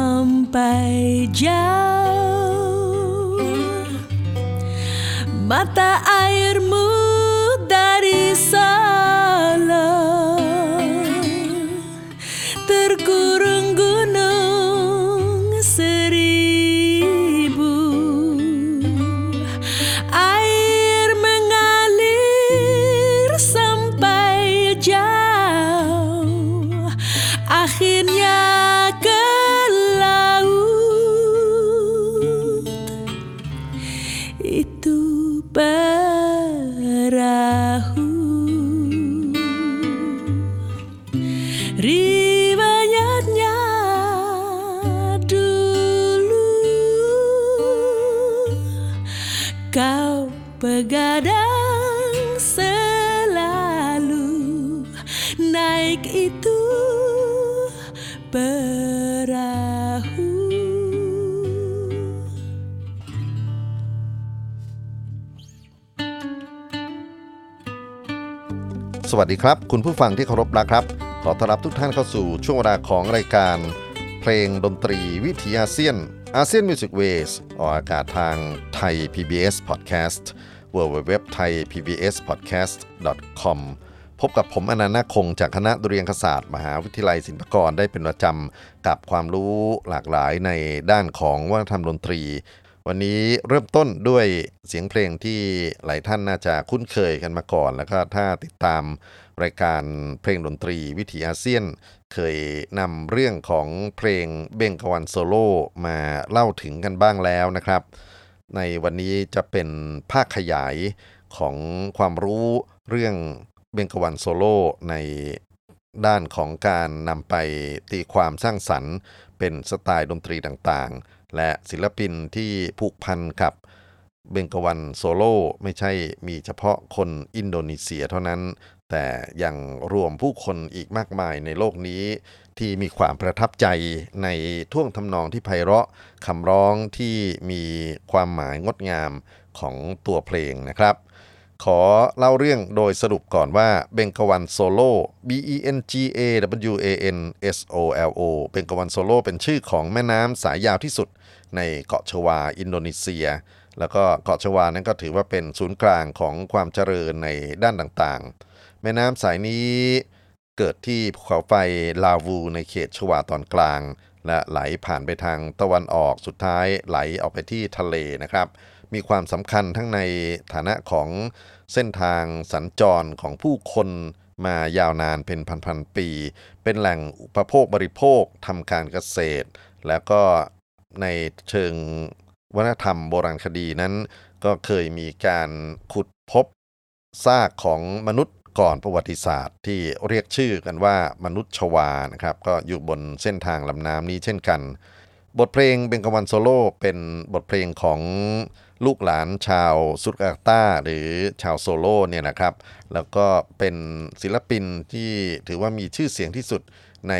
sampai jauh. Mata สวัสดีครับ คุณผู้ฟังที่เคารพรักครับ ขอต้อนรับทุกท่านเข้าสู่ช่วงเวลาของรายการ เพลงดนตรีวิถีอาเซียน ASEAN Music Ways ออกอากาศทางไทย PBS Podcast w w w t h a i PBS Podcast com พบกับผมอนันต์คงจากคณะดุริยางคศาสตร์ มหาวิทยาลัยศิลปากรได้เป็นประจำกับความรู้หลากหลายในด้านของวัฒนธรรมดนตรี วันนี้เริ่มต้นด้วยเสียงเพลงที่หลายท่านน่าจะคุ้นเคยกันมาก่อน แล้วก็ถ้าติดตามรายการเพลงดนตรีวิถีอาเซียน เคยนำเรื่องของเพลงเบงกาวันโซโล่มาเล่าถึงกันบ้างแล้วนะครับ ในวันนี้จะเป็นภาคขยายของความรู้เรื่องเบงกาวันโซโล่ในด้านของการนำไปตีความสร้างสรรค์ เป็นสไตล์ดนตรีต่างๆ และศิลปินที่ผูกพันกับเบงกาวันโซโล่ไม่ใช่มีเฉพาะคนอินโดนีเซียเท่านั้น แต่ยังรวมผู้คนอีกมากมายในโลกนี้ ที่มีความประทับใจในท่วงทำนองที่ไพเราะคำร้องที่มีความหมายงดงามของตัวเพลงนะครับ ขอเล่าเรื่องโดยสรุปก่อนว่าเบงกวันโซโล่ B E N G A W A N S O L O เบงกวันโซโล่เป็นชื่อของแม่น้ำสายยาวที่สุด ในเกาะชวาอินโดนีเซีย แล้วก็เกาะชวานั้นก็ถือว่าเป็นศูนย์กลางของความเจริญในด้านต่างๆ แม่น้ำสายนี้เกิดที่ภูเขาไฟลาวูในเขตชวาตอนกลาง และไหลผ่านไปทางตะวันออกสุดท้ายไหลออกไปที่ทะเลนะครับ มีความสำคัญทั้งในฐานะของเส้นทางสัญจรของผู้คนมายาวนานเป็นพันๆปี เป็นแหล่งอุปโภคบริโภคทำการเกษตร แล้วก็ ในเชิงวัฒนธรรมโบราณคดีนั้น ก็เคยมีการขุดพบซากของมนุษย์ก่อนประวัติศาสตร์ ที่เรียกชื่อกันว่ามนุษย์ชวานะครับ ก็อยู่บนเส้นทางลำน้ำนี้เช่นกัน บทเพลงเบงกวันโซโล่เป็นบทเพลงของลูกหลานชาวสุราการ์ตาหรือชาวโซโล่เนี่ยนะครับ แล้วก็เป็นศิลปินที่ถือว่ามีชื่อเสียงที่สุดใน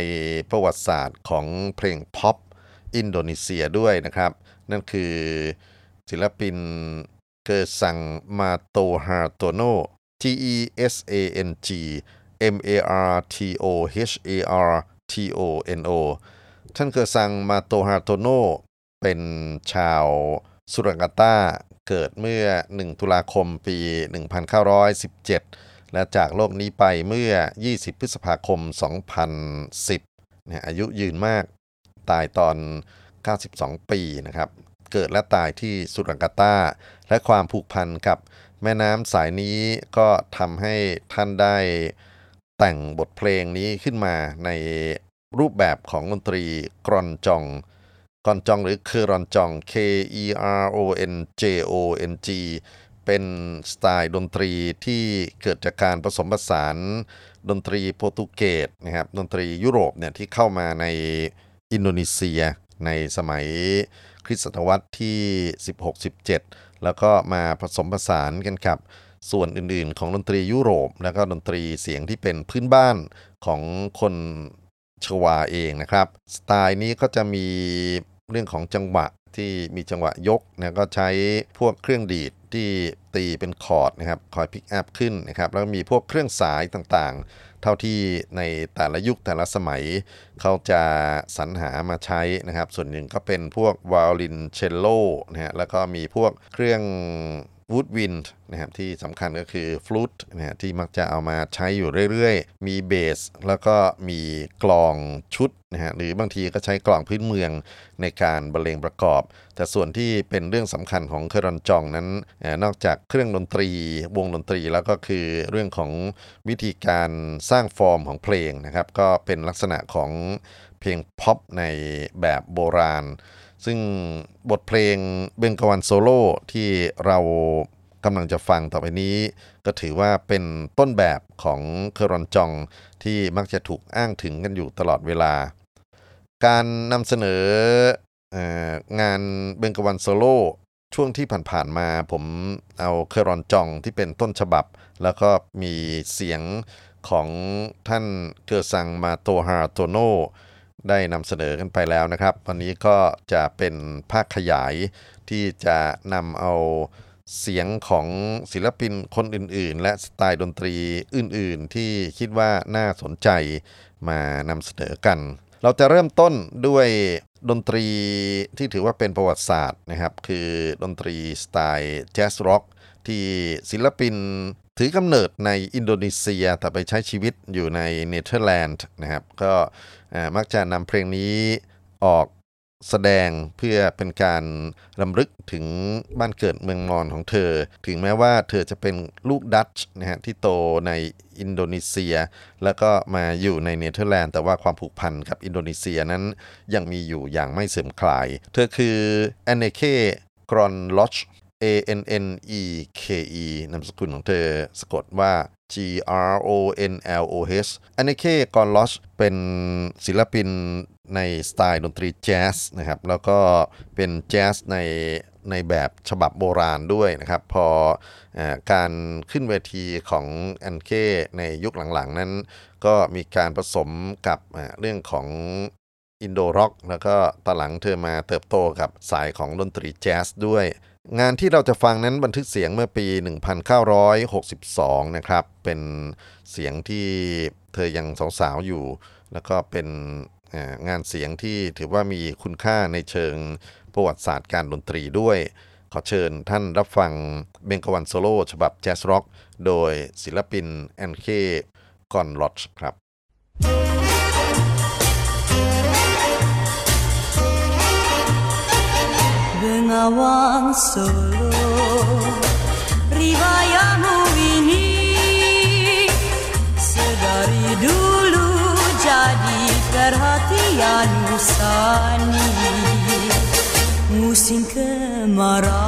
ประวัติศาสตร์ของเพลงพ็อป อินโดนีเซียด้วยนะครับ นั่นคือศิลปินเกอร์ซังมาโตฮาโตโน T E S A N G M A R T O H A R T O N O ท่านเกอร์ซังมาโตฮาโตโน เป็นชาวสุรังกาตาเกิดเมื่อ 1 ตุลาคมปี 1917 และจากโลกนี้ไปเมื่อ 20 พฤษภาคม 2010นี่ยอายุยืนมาก ตายตอน 92 ปีนะครับ เกิดและตายที่สุรังกาตาและความผูกพันกับแม่น้ำสายนี้ก็ทำให้ท่านได้แต่งบทเพลงนี้ขึ้นมาในรูปแบบของดนตรีกรอนจองกรอนจองหรือเคอรอนจอง K E R O N J O N G เป็นสไตล์ดนตรีที่เกิดจากการผสมผสานดนตรีโปรตุเกสนะครับดนตรียุโรปเนี่ยที่เข้ามาใน อินโดนีเซีย ในสมัยคริสตศตวรรษที่ 16-17 แล้วก็มาผสมผสานกันกับส่วนอื่นๆ ของดนตรียุโรป แล้วก็ดนตรีเสียงที่เป็นพื้นบ้านของคนชวาเองนะครับ สไตล์นี้ก็จะมีเรื่องของจังหวะที่มีจังหวะยกนะก็ใช้พวกเครื่องดีดที่ตีเป็นคอร์ดนะครับคอย pick up ขึ้นนะครับแล้วมีพวกเครื่องสายต่างๆ เท่าที่ในแต่ละยุคแต่ละสมัย เขาจะสรรหามาใช้นะครับ ส่วนหนึ่งก็เป็นพวกไวโอลินเชลโลนะฮะแล้วก็มีพวกเครื่อง วูดวินนะครับที่สำคัญก็คือฟลูตนะฮะที่มักจะเอามาใช้อยู่เรื่อยๆ มีเบส แล้วก็มีกลองชุดนะฮะหรือบางทีก็ใช้กลองพื้นเมืองในการบรรเลงประกอบ แต่ส่วนที่เป็นเรื่องสำคัญของเครอนจองนั้น นอกจากเครื่องดนตรีวงดนตรีแล้วก็คือเรื่องของวิธีการสร้างฟอร์มของเพลงนะครับก็เป็นลักษณะของเพลงพ็อปในแบบโบราณ ซึ่งบทเพลงเบงกาวันโซโล่ที่เรากำลังจะฟังต่อไปนี้ ก็ถือว่าเป็นต้นแบบของเคอรอนจองที่มักจะถูกอ้างถึงกันอยู่ตลอดเวลา การนำเสนองานเบงกาวันโซโล่ช่วงที่ผ่านๆมาผมเอาเคอรอนจองที่เป็นต้นฉบับ แล้วก็มีเสียงของท่านเกอร์ซังมาโตฮาโตโน ได้นำเสนอกันไปแล้วนะครับ วันนี้ก็จะเป็นภาคขยายที่จะนำเอาเสียงของศิลปินคนอื่น ๆ และสไตล์ดนตรีอื่น ๆ ที่คิดว่าน่าสนใจมานำเสนอกัน เราจะเริ่มต้นด้วยดนตรีที่ถือว่าเป็นประวัติศาสตร์นะครับ คือดนตรีสไตล์แจ๊สร็อกที่ศิลปิน ถือกำเนิดในอินโดนีเซียแต่ไปใช้ชีวิตอยู่ในเนเธอร์แลนด์นะครับ ก็มักจะนำเพลงนี้ออกแสดงเพื่อเป็นการรำลึกถึงบ้านเกิดเมืองนอนของเธอ ถึงแม้ว่าเธอจะเป็นลูกดัตช์นะฮะที่โตในอินโดนีเซีย แล้วก็มาอยู่ในเนเธอร์แลนด์ แต่ว่าความผูกพันกับอินโดนีเซียนั้นยังมีอยู่อย่างไม่เสื่อมคลาย เธอคือแอนเนเคกรอนลอช A N N E K E นามสกุลของเธอสะกดว่า G R O N L O H อันนี้เคกอนลอชเป็นศิลปินในสไตล์ดนตรีแจ๊สนะครับ แล้วก็เป็นแจ๊สในในแบบฉบับโบราณด้วยนะครับ พออการขึ้นเวทีของแอนเคในยุคหลังๆ นั้น ก็มีการผสมกับเรื่องของ Indo rock แล้วก็ตอนหลังเธอมาเติบโตกับสายของดนตรีแจ๊สด้วย งานที่เราจะฟังนั้นบันทึกเสียงเมื่อปี 1962 นะครับ เป็นเสียงที่เธอยังสาวๆอยู่ แล้วก็เป็นงานเสียงที่ถือว่ามีคุณค่าในเชิงประวัติศาสตร์การดนตรีด้วย ขอเชิญท่านรับฟังเบงกาวันโซโล่ฉบับแจ๊สร็อก โดยศิลปินแอนเคกอนลอชครับ Bengawan Solo. Riwayatmu ini Sedari dulu jadi perhatian Usani Musim kemarau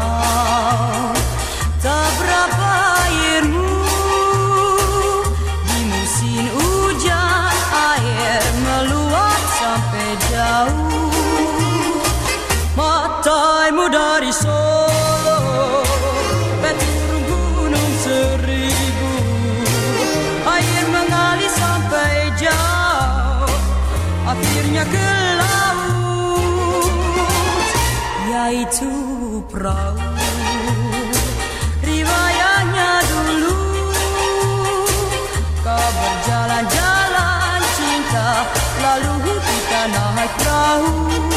perahu Riwayatnya dulu Kau berjalan-jalan cinta Lalu kita naik perahu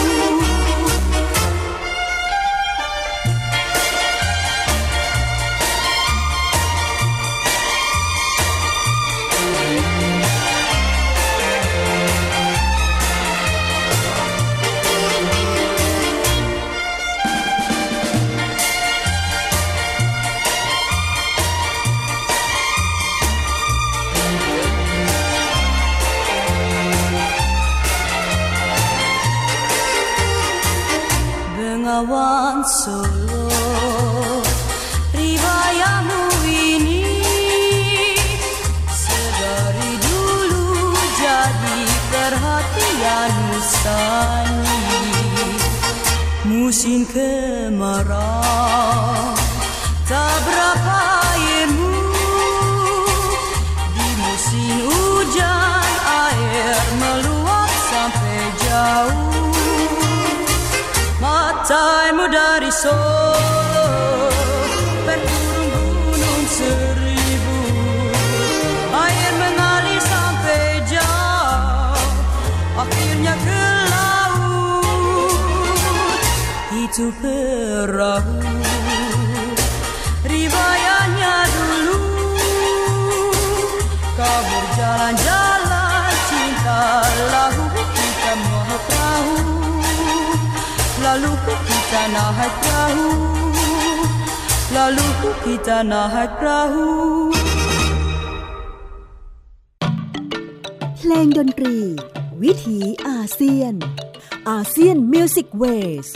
เซียน Music Ways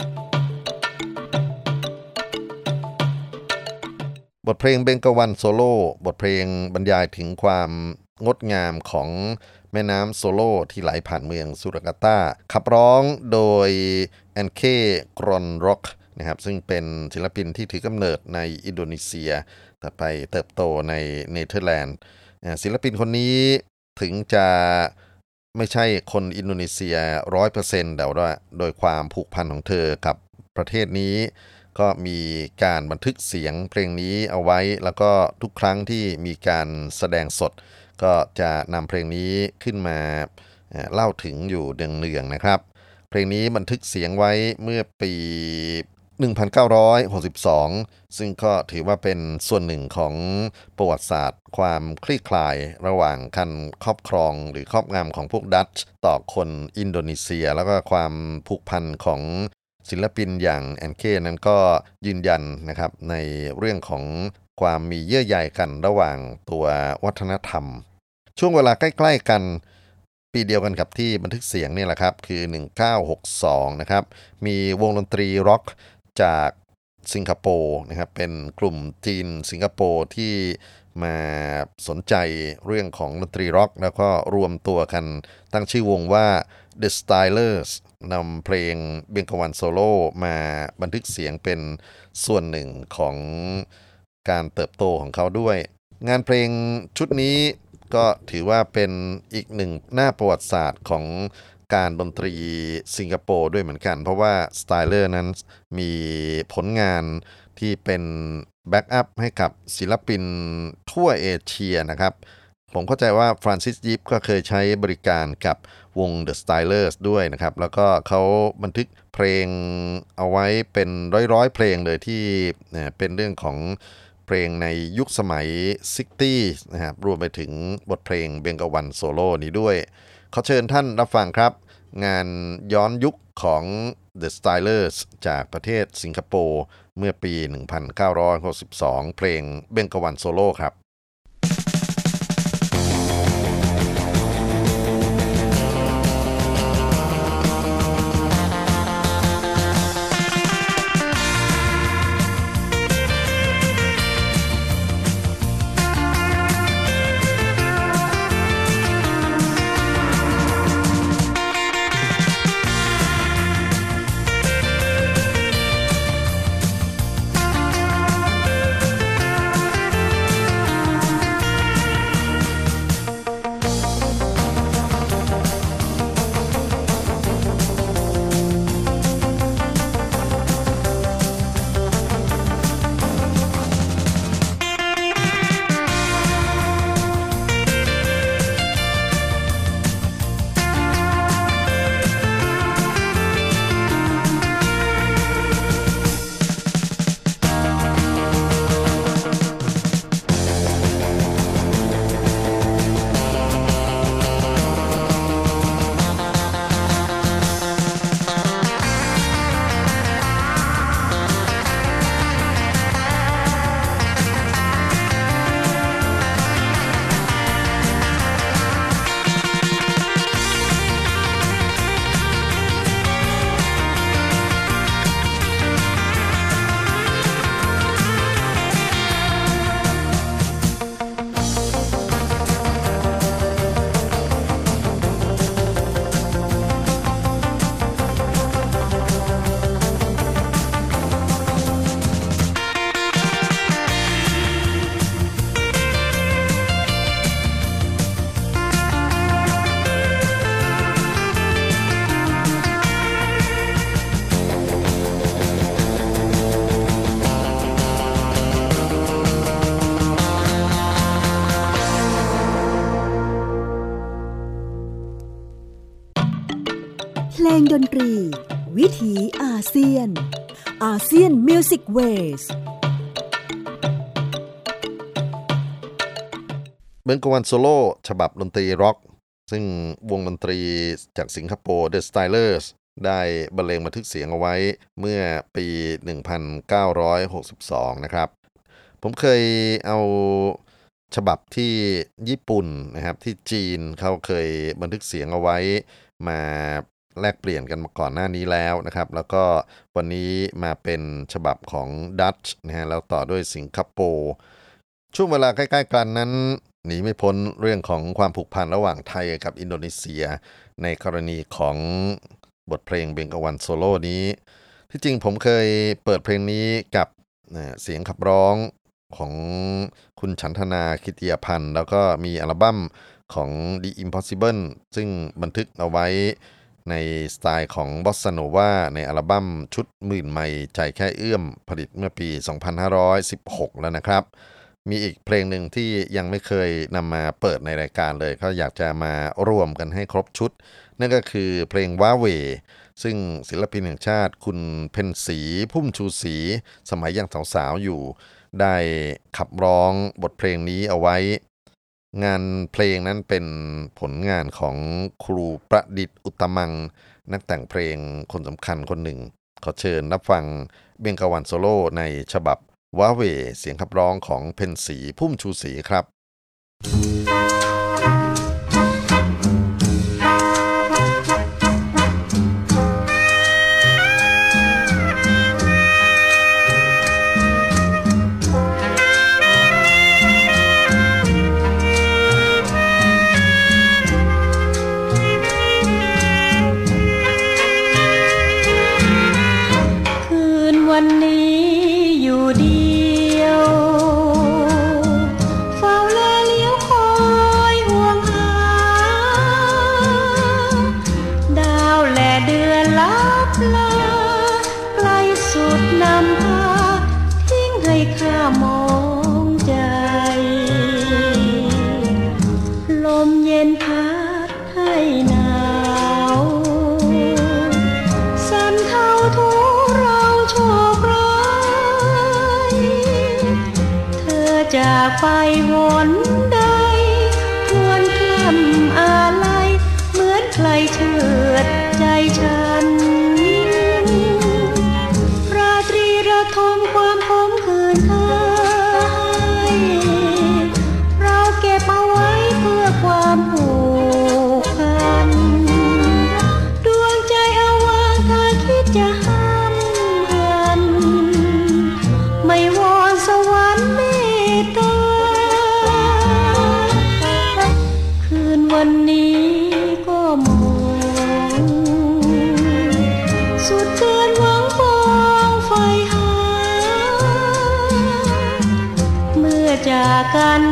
บทเพลงเบงกาวันโซโล่บทเพลงบรรยายถึงความงดงามของแม่น้ำโซโล่ที่ไหลผ่านเมืองสุราการ์ตาขับร้องโดย Anneke Grönloh นะครับซึ่งเป็นศิลปินที่ถือกำเนิดในอินโดนีเซีย แต่ไปเติบโตในเนเธอร์แลนด์ศิลปินคนนี้ถึงจะ ไม่ใช่คนอินโดนีเซียร้อยเปอร์เซ็นต์แต่ว่าโดยความผูกพันของเธอกับประเทศนี้ ก็มีการบันทึกเสียงเพลงนี้เอาไว้ แล้วก็ทุกครั้งที่มีการแสดงสด ก็จะนำเพลงนี้ขึ้นมาเล่าถึงอยู่เนืองๆนะครับ เพลงนี้บันทึกเสียงไว้เมื่อปี 1962 ซึ่งก็ถือว่าเป็นส่วนหนึ่งของประวัติศาสตร์ ความคลี่คลายระหว่างการครอบครองหรือครอบงำของพวกดัตช์ต่อคนอินโดนีเซีย แล้วก็ความผูกพันของศิลปินอย่างแอนเคนั้นก็ยืนยันนะครับในเรื่องของความมีเยื่อใยกันระหว่างตัววัฒนธรรม ช่วงเวลาใกล้ๆกันปีเดียวกันกับที่บันทึกเสียงนี่แหละครับ คือ 1962 นะครับ มีวงดนตรีร็อก จากสิงคโปร์นะครับเป็นกลุ่มจีนสิงคโปร์ที่มาสนใจเรื่องของดนตรีร็อก แล้วก็รวมตัวกันตั้งชื่อวงว่า The Stylers นำเพลงเบงกาวันโซโล่มาบันทึกเสียงเป็นส่วนหนึ่งของการเติบโตของเขาด้วย งานเพลงชุดนี้ก็ถือว่าเป็นอีกหนึ่งหน้าประวัติศาสตร์ของ การดนตรีสิงคโปร์ด้วยเหมือนกัน เพราะว่า Stylers นั้นมีผลงานที่เป็น backup ให้กับศิลปินทั่วเอเชียนะครับ ผมเข้าใจว่า Frances Yip ก็เคยใช้บริการกับวง The Stylers ด้วยนะครับ แล้วก็เขาบันทึกเพลงเอาไว้เป็นร้อยๆ เพลงเลยที่เป็นเรื่องของเพลงในยุคสมัย 60 นะครับ รวมไปถึงบทเพลงเบงกวันโซโล่นี้ด้วย ขอเชิญท่านรับฟังครับ งานย้อนยุคของ The Stylers จากประเทศสิงคโปร์ เมื่อปี 1962 เพลงเบงกวันโซโล่ครับ「 บงกวันโซโล่ฉบับดนตรีร็อก ซึ่งวงดนตรีจากสิงคโปร์ The Stylers ได้บรรเลงบันทึกเสียงเอาไว้เมื่อปี 1962 นะครับ ผมเคยเอาฉบับที่ญี่ปุ่นนะครับ ที่จีนเขาเคยบันทึกเสียงเอาไว้มาแลกเปลี่ยนกันมาก่อนหน้านี้แล้วนะครับ แล้วก็วันนี้มาเป็นฉบับของดัตช์นะฮะแล้วต่อด้วยสิงคโปร์ช่วงเวลาใกล้ ๆ กันนั้น หนีไม่พ้นเรื่องของความผูกพันระหว่างไทยกับอินโดนีเซีย ในกรณีของบทเพลงเบงกวันโซโล่นี้ ที่จริงผมเคยเปิดเพลงนี้กับเสียงขับร้องของคุณฉันทนาคิติยพันธ์ แล้วก็มีอัลบั้มของ The Impossible ซึ่งบันทึกเอาไว้ในสไตล์ของบอสซาโนวาในอัลบั้มชุดหมื่นไม่ใจแค่เอื้อมผลิตเมื่อปี 2516 แล้วนะครับ มีอีกเพลงหนึ่งที่ยังไม่เคยนำมาเปิดในรายการเลยเขาอยากจะมารวมกันให้ครบชุด นั่นก็คือเพลงว้าเว ซึ่งศิลปินแห่งชาติคุณเพนสี พุ่มชูสี สมัยยังสาวๆอยู่ ได้ขับร้องบทเพลงนี้เอาไว้ งานเพลงนั้นเป็นผลงานของครูประดิษฐ์อุตมัง นักแต่งเพลงคนสำคัญคนหนึ่ง ขอเชิญรับฟังเบงกวันโซโล่ในฉบับ ว้าเวเสียงขับร้องของเพนสีพุ่มชูสีครับ อ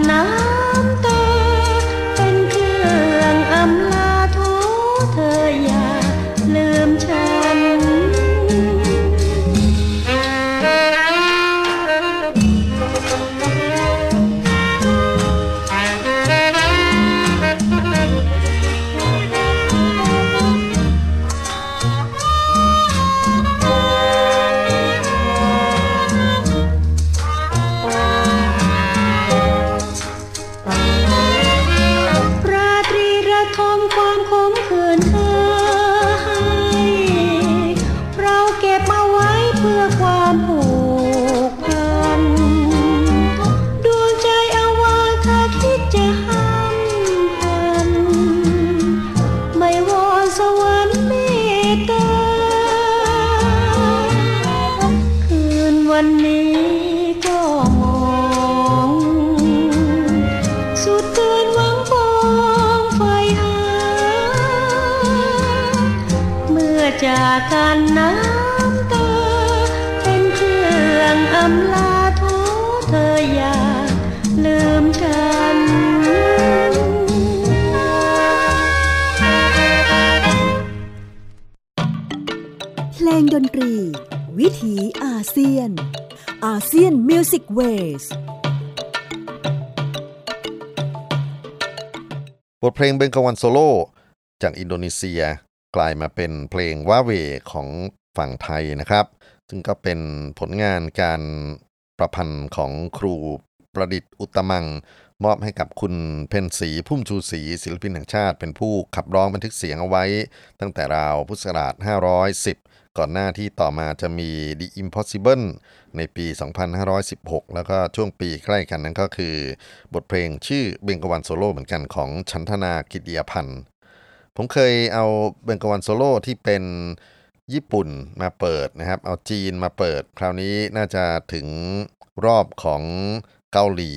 ลาโทเธออย่าลืมฉันเพลงดนตรี วิถีอาเซียน ASEAN Music Waysบทเพลงเบงกาวันโซโล่จากอินโดนีเซีย กลายมาเป็นเพลงว้าเหว่ของฝั่งไทยนะครับ ซึ่งก็เป็นผลงานการประพันธ์ของครูประดิษฐ์อุตมัง มอบให้กับคุณเพนศรีพุ่มชูศรีศิลปินแห่งชาติ เป็นผู้ขับร้องบันทึกเสียงเอาไว้ ตั้งแต่ราวพุทธศักราช 510 ก่อนหน้าที่ต่อมาจะมี The Impossible ในปี 2516 แล้วก็ช่วงปีใกล้กันนั้นก็คือ บทเพลงชื่อเบงกวันโซโล่เหมือนกันของชันธนากิติยพันธ์ผมเคยเอาเบงกวันโซโล่ที่เป็น ญี่ปุ่นมาเปิดนะครับ เอาจีนมาเปิด คราวนี้น่าจะถึงรอบของเกาหลี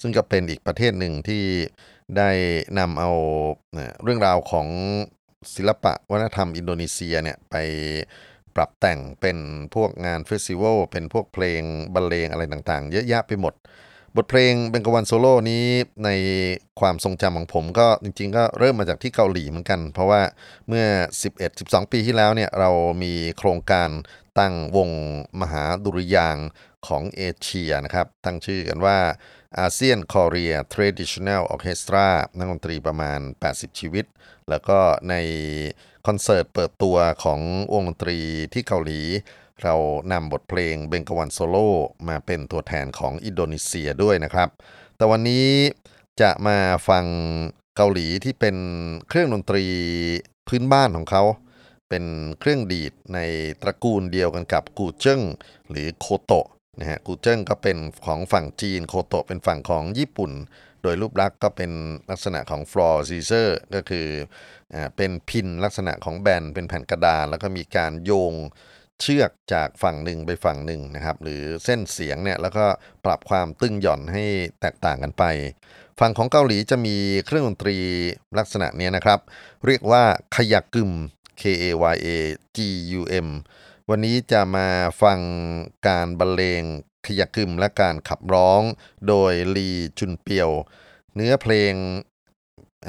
ซึ่งก็เป็นอีกประเทศหนึ่งที่ได้นำเอาเรื่องราวของศิลปะวัฒนธรรมอินโดนีเซียเนี่ยไปปรับแต่งเป็นพวกงาน festival เป็นพวกเพลงบรรเลงอะไรต่างๆ เยอะแยะไปหมด บทเพลงเบงกวันโซโล่นี้ในความทรงจำของผมก็จริงๆ ก็เริ่มมาจากที่เกาหลีเหมือนกัน เพราะว่าเมื่อ 11-12 ปีที่แล้วเนี่ยเรามีโครงการตั้งวงมหาดุริยางค์ของเอเชียนะครับ ตั้งชื่อกันว่า ASEAN Korea Traditional Orchestra นักดนตรีประมาณ 80 ชีวิต แล้วก็ในคอนเสิร์ตเปิดตัวของวงดนตรีที่เกาหลี เรานำบทเพลงเบงกวันโซโล่มาเป็นตัวแทนของอินโดนีเซียด้วยนะครับ แต่วันนี้จะมาฟังเกาหลีที่เป็นเครื่องดนตรีพื้นบ้านของเขา เป็นเครื่องดีดในตระกูลเดียวกันกับกูเจิ้งหรือโคโตะนะฮะกูเจิ้งก็เป็นของฝั่งจีนโคโตะเป็นฝั่งของญี่ปุ่น โดยรูปลักษณ์ก็เป็นลักษณะของ floor zither ก็คือเป็นพิณลักษณะของแบนเป็นแผ่นกระดาน แล้วก็มีการโยง เชือกจากฝั่งหนึ่งไปฝั่งหนึ่งนะครับ หรือเส้นเสียงเนี่ยแล้วก็ปรับความตึงหย่อนให้แตกต่างกันไป ฝั่งของเกาหลีจะมีเครื่องดนตรีลักษณะนี้นะครับ เรียกว่าขยะกึม K A Y A G U M วันนี้จะมาฟังการบรรเลงขยะกึมและการขับร้องโดยลีจุนเปียว เนื้อเพลง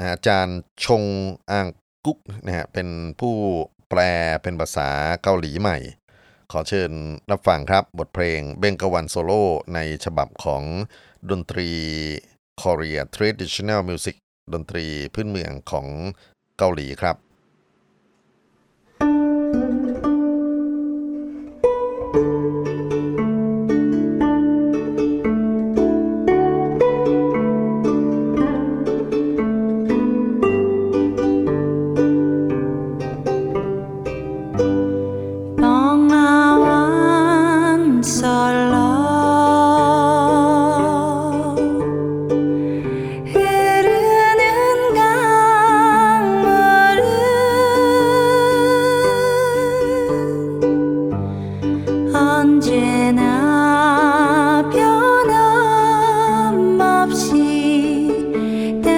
อาจารย์ชงอังกุ๊กนะฮะเป็นผู้แปลเป็นภาษาเกาหลีใหม่ ขอเชิญรับฟังครับบทเพลงเบงกวันโซโล่ในฉบับของดนตรี Korea Traditional Music ดนตรีพื้นเมืองของเกาหลีครับ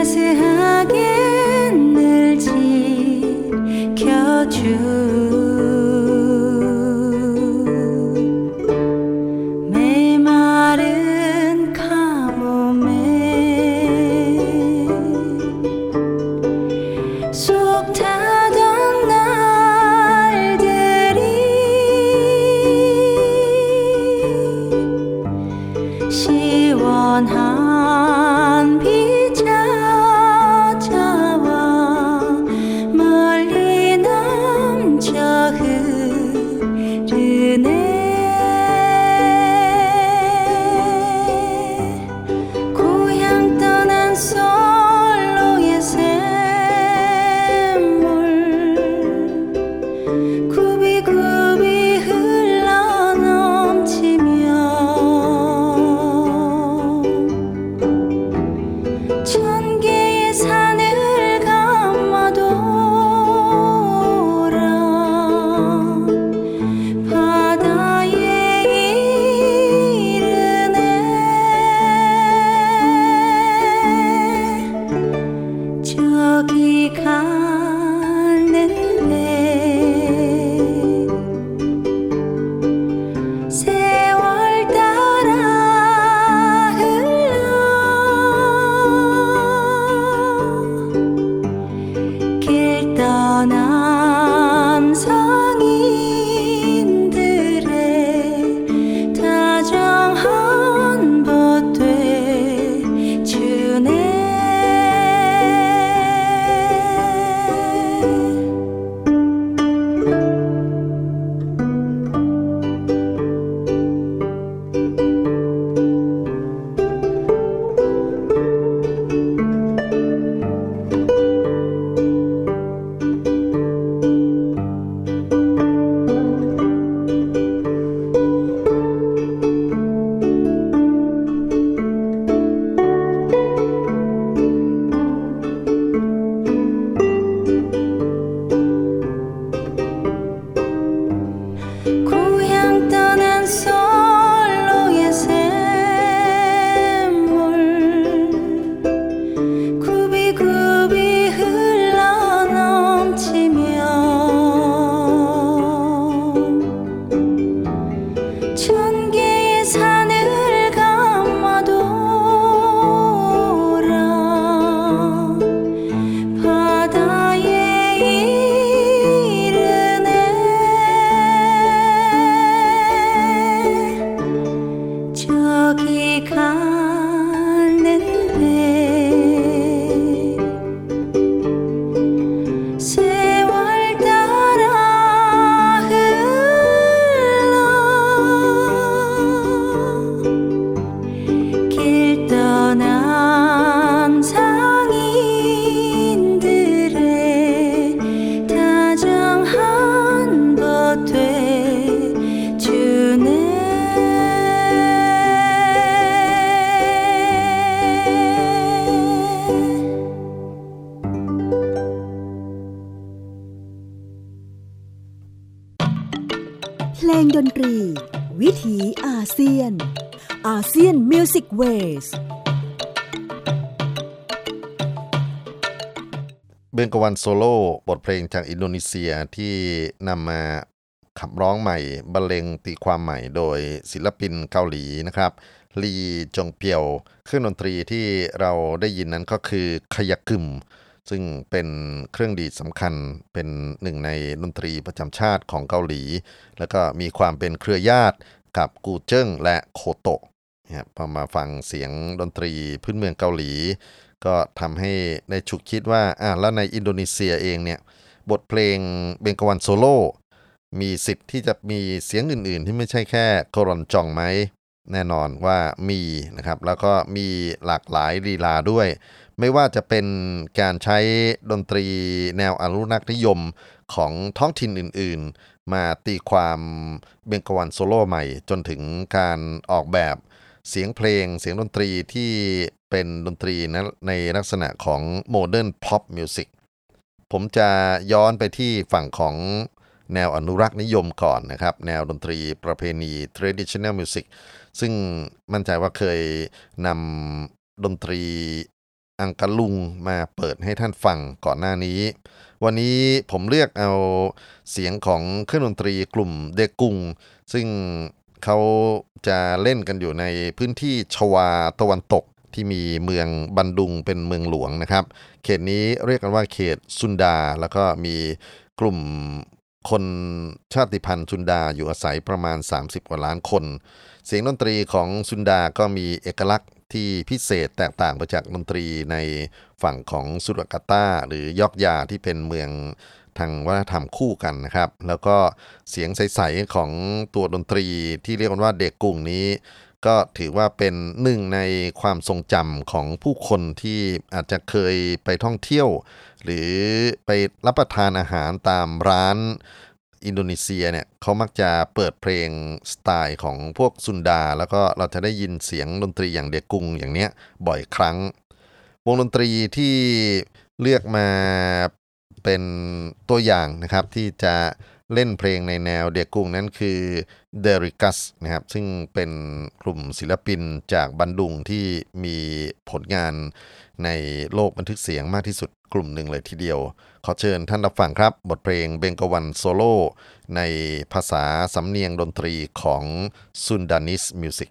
कैसे है เพลงดนตรี วิถีอาเซียน ASEAN Music Waysเบงกวันโซโล่บทเพลงจากอินโดนีเซียที่นำมาขับร้องใหม่บรรเลงตีความใหม่โดยศิลปินเกาหลีนะครับลีจงเปียว เครื่องดนตรีที่เราได้ยินนั้นก็คือคายากึม ซึ่งเป็นเครื่องดีดสำคัญเป็นหนึ่งในดนตรีประจำชาติของเกาหลี แล้วก็มีความเป็นเครือญาติกับกูเจิ้งและโคโตะนะครับพอมาฟังเสียงดนตรีพื้นเมืองเกาหลี ก็ทำให้ในฉุกคิดว่าอ่าแล้วในอินโดนีเซียเองเนี่ยบทเพลงเบงกวันโซโล่มีสิทธิ์ที่จะมีเสียงอื่น ๆ ที่ไม่ใช่แค่โครอนจองไหม แน่นอนว่ามีนะครับ แล้วก็มีหลากหลายลีลาด้วย ไม่ว่าจะเป็นการใช้ดนตรีแนวอนุรักษ์นิยมของท้องถิ่นอื่นๆ มาตีความเบงกวันโซโล่ใหม่ จนถึงการออกแบบเสียงเพลงเสียงดนตรีที่เป็นดนตรีนะในลักษณะของ modern pop music ผมจะย้อนไปที่ฝั่งของแนวอนุรักษ์นิยมก่อนนะครับ แนวดนตรีประเพณี traditional music ซึ่งมั่นใจว่าเคยนำดนตรีอังกะลุงมาเปิดให้ท่านฟังก่อนหน้านี้ วันนี้ผมเลือกเอาเสียงของเครื่องดนตรีกลุ่มเดกุง ซึ่งเขาจะเล่นกันอยู่ในพื้นที่ชวาตะวันตกที่มีเมืองบันดุงเป็นเมืองหลวงนะครับ เขตนี้เรียกกันว่าเขตซุนดา แล้วก็มีกลุ่ม คนชาติพันธุ์ซุนดาอยู่อาศัยประมาณ 30 กว่าล้านคน เสียงดนตรีของซุนดาก็มีเอกลักษณ์ที่พิเศษแตกต่างไปจากดนตรีในฝั่งของสุรากาตาหรือยอกยาที่เป็นเมืองทางวัฒนธรรมคู่กันนะครับ แล้วก็เสียงใส ๆ ของตัวดนตรีที่เรียกว่าเด็กกุ้งนี้ ก็ถือว่าเป็นหนึ่งในความทรงจำของผู้คนที่อาจจะเคยไปท่องเที่ยว หรือไปรับประทานอาหารตามร้านอินโดนีเซียเนี่ยเขามักจะเปิดเพลงสไตล์ของพวกซุนดา แล้วก็เราจะได้ยินเสียงดนตรีอย่างเดกุงอย่างเนี้ยบ่อยครั้ง วงดนตรีที่เลือกมาเป็นตัวอย่างนะครับที่จะ เล่นเพลงในแนวเดียกุ้งนั้นคือเดริกัสนะครับซึ่งเป็นกลุ่มศิลปินจากบันดุงที่มีผลงานในโลกบันทึกเสียงมากที่สุดกลุ่มหนึ่งเลยทีเดียว ขอเชิญท่านรับฟังครับบทเพลงเบงกวันโซโล่ในภาษาสำเนียงดนตรีของซุนดานิสมิวสิก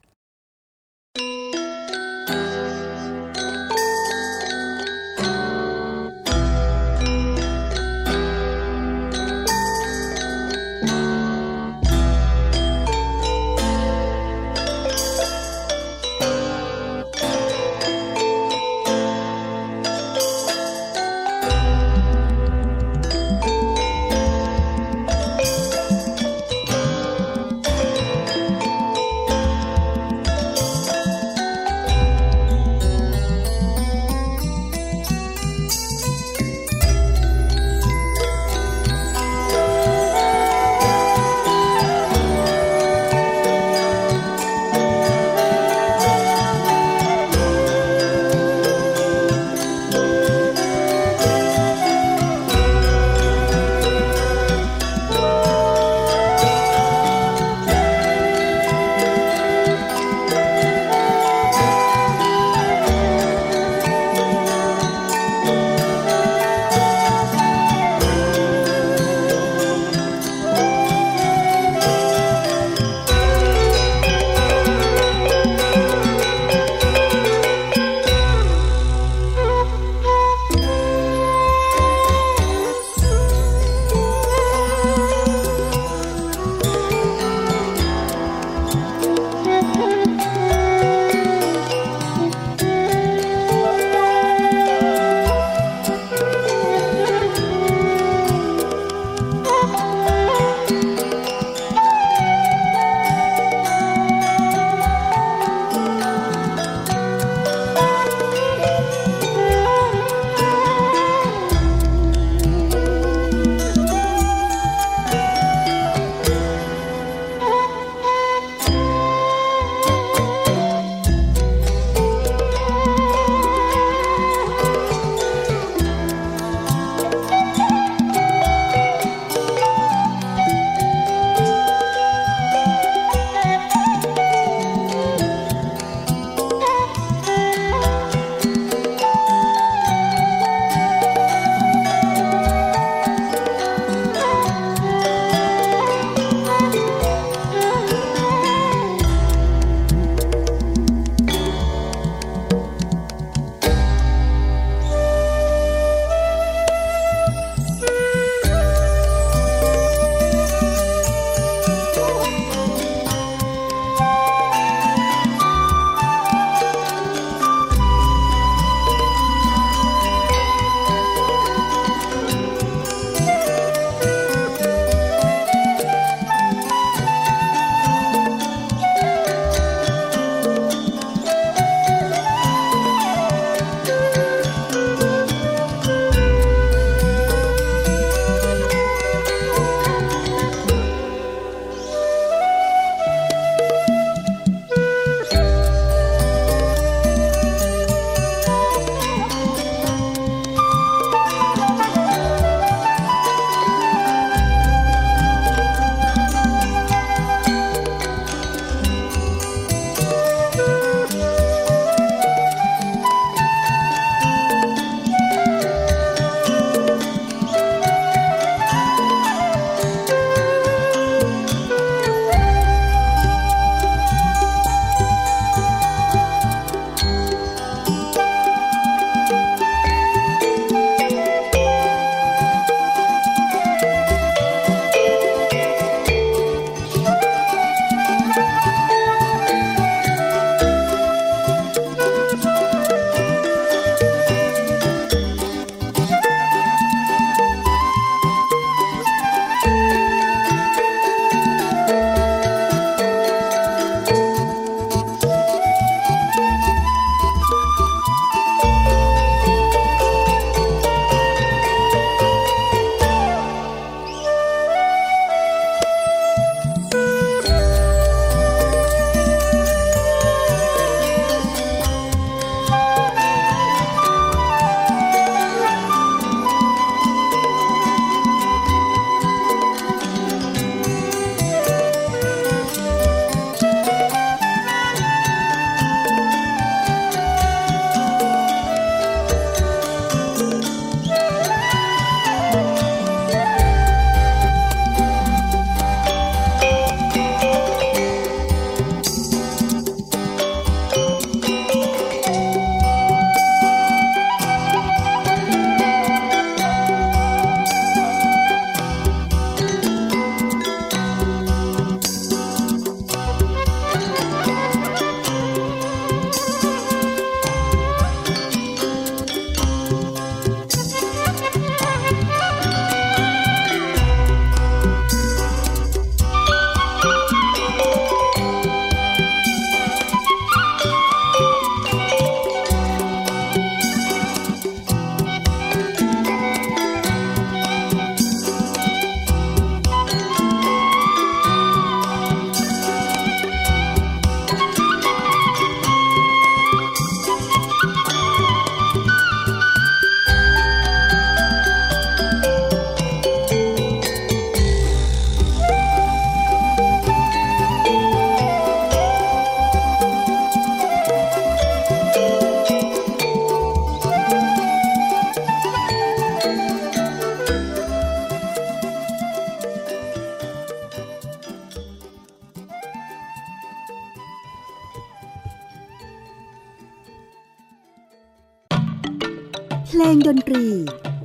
ดนตรี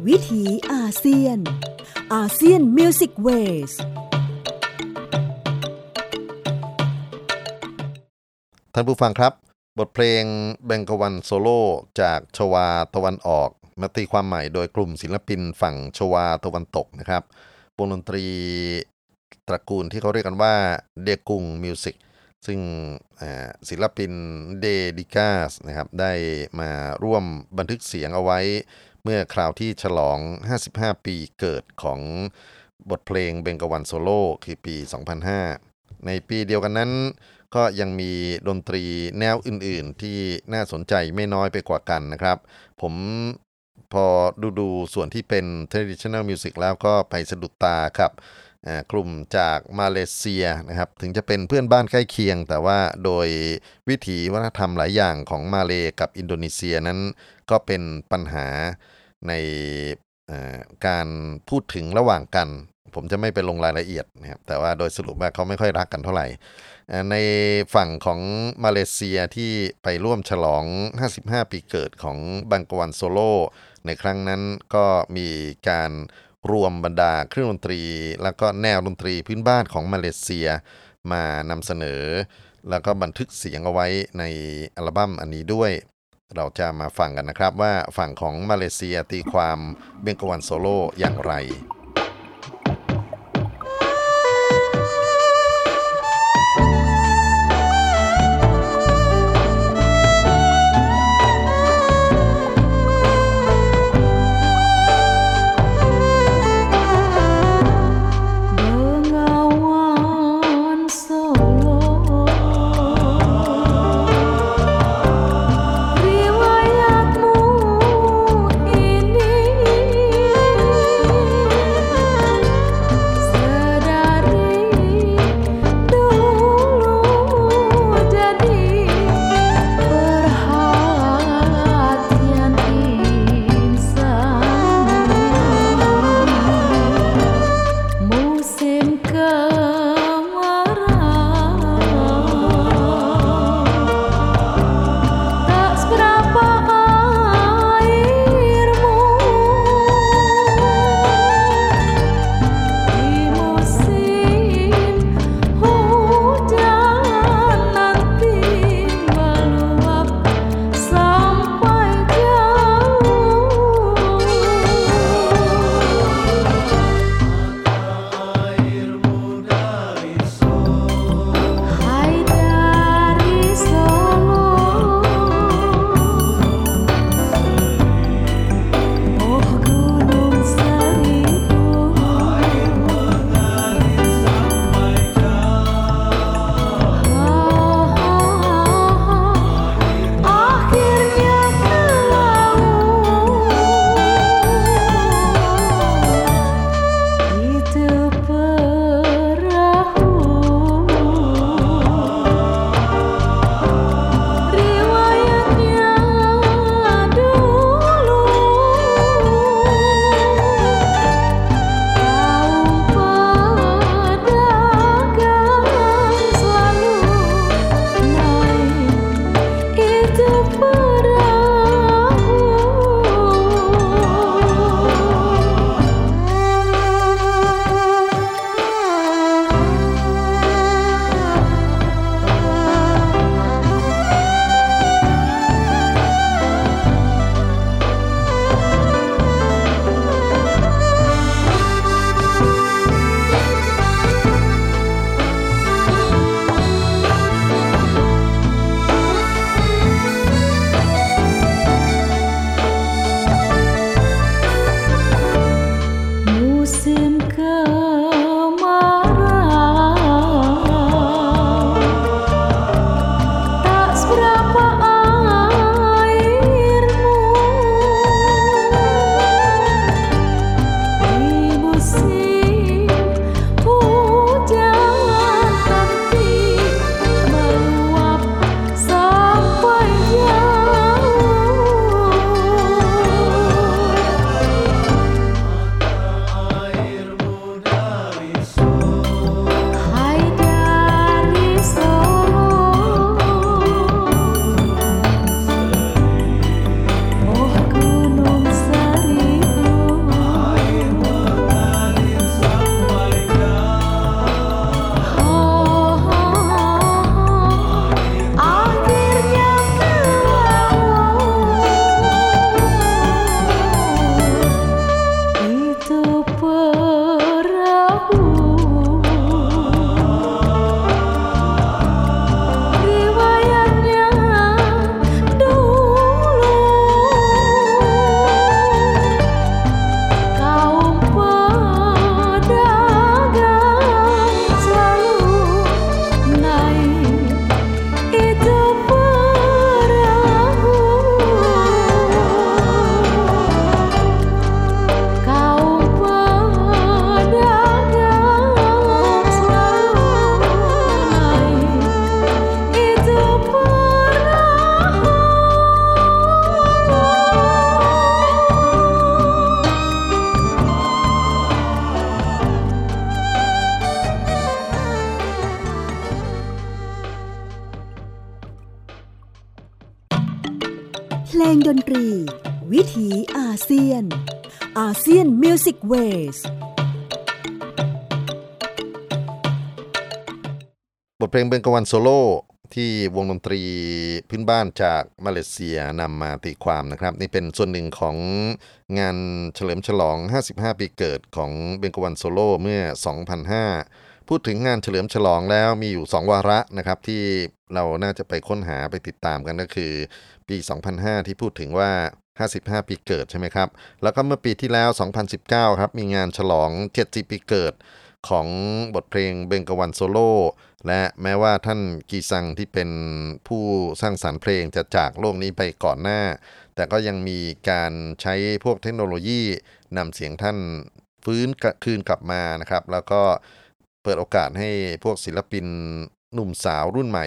วิถีอาเซียน ASEAN Music Waysท่านผู้ฟังครับ บทเพลงเบงกวันโซโล่จากชวาตะวันออกมาตีความใหม่โดยกลุ่มศิลปินฝั่งชวาตะวันตกนะครับวงดนตรีตระกูลที่เขาเรียกกันว่า degung music ซึ่งศิลปินเดดิกาสนะครับได้มาร่วมบันทึกเสียงเอาไว้ เมื่อคราวที่ฉลอง 55 ปีเกิดของบทเพลงเบงกวันโซโล่คือปี 2005 ในปีเดียวกันนั้น ก็ยังมีดนตรีแนวอื่นๆ ที่น่าสนใจไม่น้อยไปกว่ากันนะครับ ผมพอดูดูส่วนที่เป็น traditional music แล้วก็ไปสะดุดตาครับกลุ่มจากมาเลเซียนะครับ ถึงจะเป็นเพื่อนบ้านใกล้เคียง แต่ว่าโดยวิถีวัฒนธรรมหลายอย่างของมาเลกับอินโดนีเซียนั้นก็เป็นปัญหา ในการพูดถึงระหว่างกัน ผมจะไม่ไปลงรายละเอียดนะครับแต่ว่าโดยสรุปว่าเขาไม่ค่อยรักกันเท่าไหร่ ในฝั่งของมาเลเซียที่ไปร่วมฉลอง 55 ปีเกิดของบังกวันโซโล ในครั้งนั้นก็มีการรวมบรรดาเครื่องดนตรี แล้วก็แนวดนตรีพื้นบ้านของมาเลเซียมานำเสนอ แล้วก็บันทึกเสียงเอาไว้ในอัลบั้มอันนี้ด้วย เราจะมาฟังกันนะครับว่าฝั่งของมาเลเซียตีความเบงกวันโซโลอย่างไร เพลงเบงกวันโซโล่ที่วงดนตรีพื้นบ้านจากมาเลเซียนำมาตีความนะครับ นี่เป็นส่วนหนึ่งของงานเฉลิมฉลอง 55 ปีเกิดของเบงกวันโซโล่เมื่อ 2005 พูดถึงงานเฉลิมฉลองแล้วมีอยู่ 2 วาระนะครับ ที่เราน่าจะไปค้นหาไปติดตามกันก็คือ ปี 2005 ที่พูดถึงว่า 55 ปีเกิดใช่ไหมครับ แล้วก็เมื่อปีที่แล้ว 2019 ครับมีงานฉลอง 70 ปีเกิด ของบทเพลงเบงกวันโซโล่และแม้ว่าท่านกีซังที่เป็นผู้สร้างสารรค์เพลงจะจากโลกนี้ไปก่อนหน้า แต่ก็ยังมีการใช้พวกเทคโนโลยีนำเสียงท่านฟื้นคืนกลับมานะครับ แล้วก็เปิดโอกาสให้พวกศิลปินหนุ่มสาวรุ่นใหม่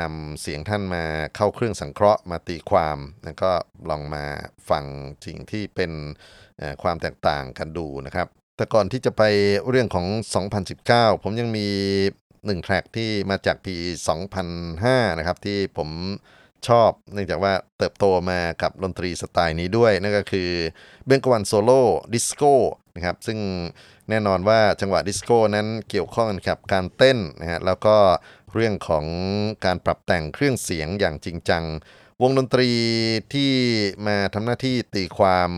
นำเสียงท่านมาเข้าเครื่องสังเคราะห์มาตีความ แล้วก็ลองมาฟังสิ่งที่เป็นความแตกต่างกันดูนะครับ แต่ก่อนที่จะไปเรื่องของ 2019 ผมยังมีหนึ่ง track ที่มาจากปี 2005 นะครับ ที่ผมชอบเนื่องจากว่าเติบโตมากับดนตรีสไตล์นี้ด้วย นั่นก็คือเบงกวันโซโล่ดิสโก้นะครับซึ่งแน่นอนว่าจังหวะดิสโก้นั้นเกี่ยวข้องกับการเต้นนะฮะแล้วก็เรื่องของการปรับแต่งเครื่องเสียงอย่างจริงจัง วงดนตรีที่มาทำหน้าที่ตีความ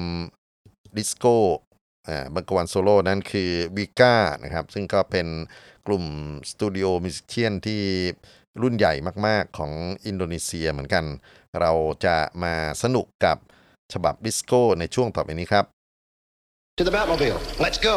ดิสโก้ เบงกวันโซโล่นั้นคือวิก้านะครับ ซึ่งก็เป็นกลุ่ม studio musician ที่รุ่นใหญ่มาก ๆ ของอินโดนีเซียเหมือนกัน เราจะมาสนุกกับฉบับดิสโก้ในช่วงต่อไปนี้ครับ To the Batmobile let's go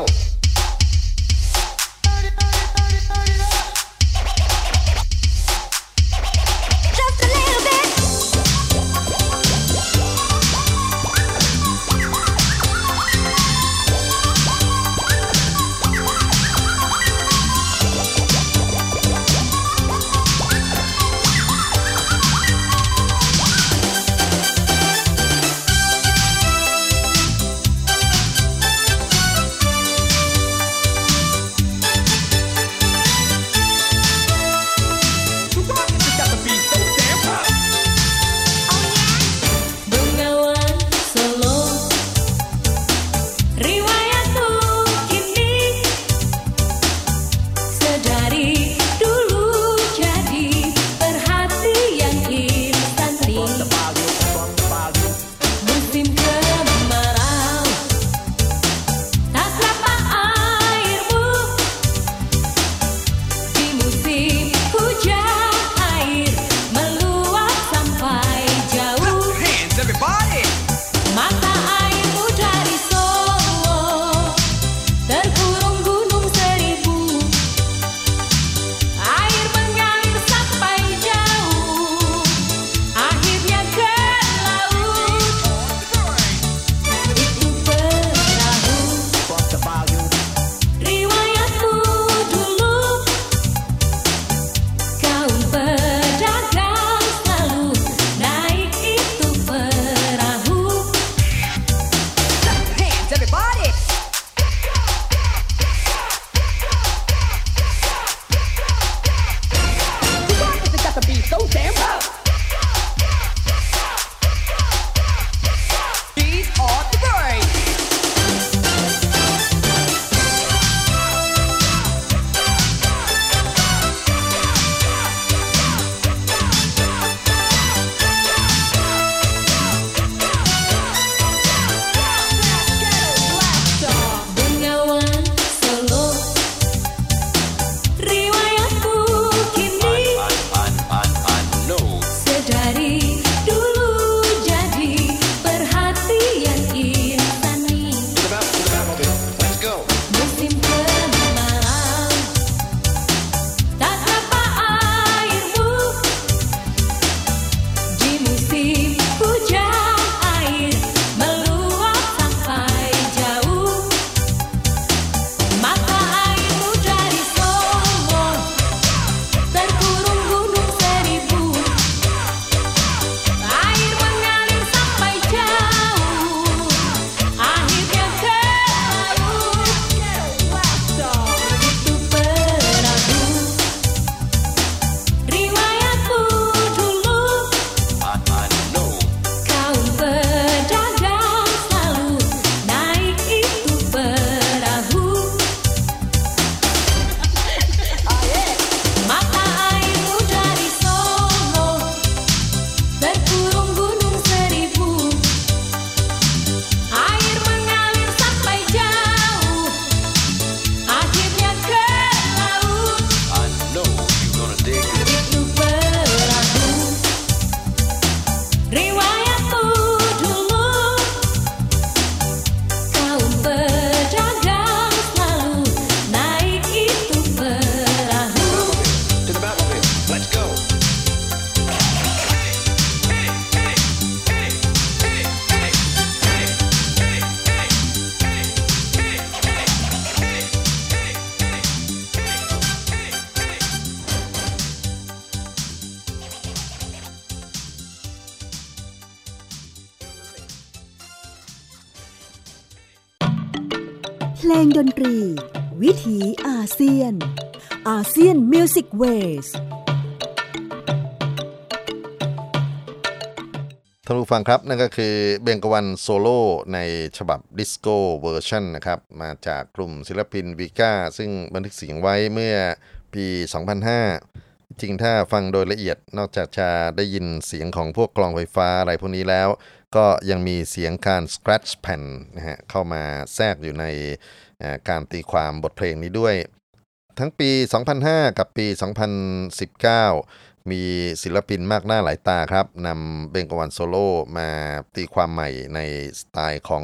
เพลงดนตรี วิถีอาเซียน ASEAN Music Waysท่านผู้ฟังครับ นั่นก็คือเบงกวันโซโล่ในฉบับ disco version นะครับ มาจากกลุ่มศิลปินวิก้า ซึ่งบันทึกเสียงไว้เมื่อปี 2005 จริงถ้าฟังโดยละเอียดนอกจากจะได้ยินเสียงของพวกกลองไฟฟ้าอะไรพวกนี้แล้ว ก็ยังมีเสียงการ scratch แผ่น นะฮะเข้ามาแทรกอยู่ในการตีความบทเพลงนี้ด้วย ทั้งปี 2005 กับปี 2019 มีศิลปินมากหน้าหลายตาครับนำเบงกวันโซโล่มาตีความใหม่ในสไตล์ของ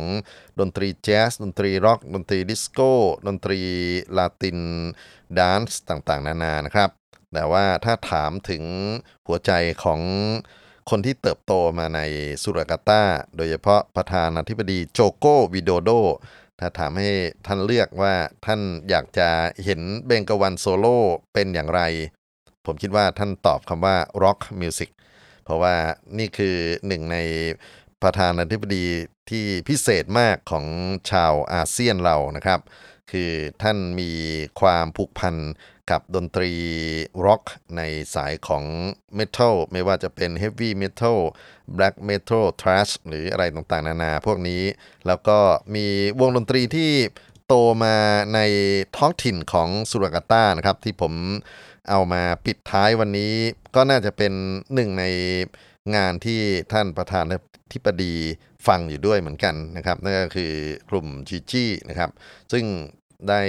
ดนตรีแจ๊สดนตรีร็อก ดนตรีดิสโก้ ดนตรี Latin dance ต่างๆ นานานะครับ แต่ว่าถ้าถามถึงหัวใจของ คนที่เติบโตมาในสุรากาตาโดยเฉพาะประธานาธิบดีโจโกวิโดโด ถ้าถามให้ท่านเลือกว่าท่านอยากจะเห็นเบงกวันโซโล่เป็นอย่างไร ผมคิดว่าท่านตอบคำว่า rock music เพราะว่านี่คือหนึ่งในประธานาธิบดีที่พิเศษมากของชาวอาเซียนเรานะครับ คือท่านมีความผูกพัน กับดนตรีร็อกในสายของเมทัลไม่ว่าจะเป็นเฮฟวี่เมทัลแบล็กเมทัลทรัชหรืออะไรต่างๆ นานาพวกนี้ แล้วก็มีวงดนตรีที่โตมาในท้องถิ่นของสุรากาตานะครับที่ผมเอามาปิดท้ายวันนี้ ก็น่าจะเป็นหนึ่งในงานที่ท่านประธานาธิบดีฟังอยู่ด้วยเหมือนกันนะครับนั่นก็คือกลุ่มจีจี้นะครับซึ่งได้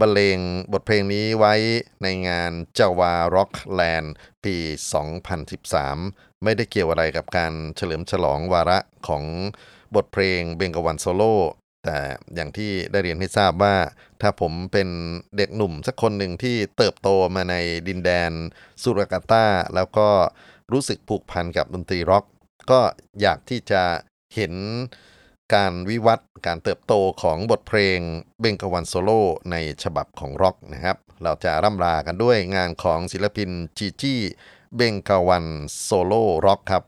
บรรเลงบทเพลงนี้ไว้ในงาน Java Rockin' Land ปี 2013 ไม่ได้เกี่ยวอะไรกับการเฉลิมฉลองวาระของบทเพลงเบงกวันโซโล่แต่อย่างที่ได้เรียนให้ทราบว่า ถ้าผมเป็นเด็กหนุ่มสักคนหนึ่งที่เติบโตมาในดินแดนสุราการ์ตาแล้วก็รู้สึกผูกพันกับดนตรีร็อก ก็อยากที่จะเห็น การวิวัฒน์การเติบโตของบทเพลงเบงกวันโซโล่ในฉบับของร็อกนะครับ เราจะร่ำลากันด้วยงานของศิลปินจีจี้เบงกวันโซโล่ร็อกครับ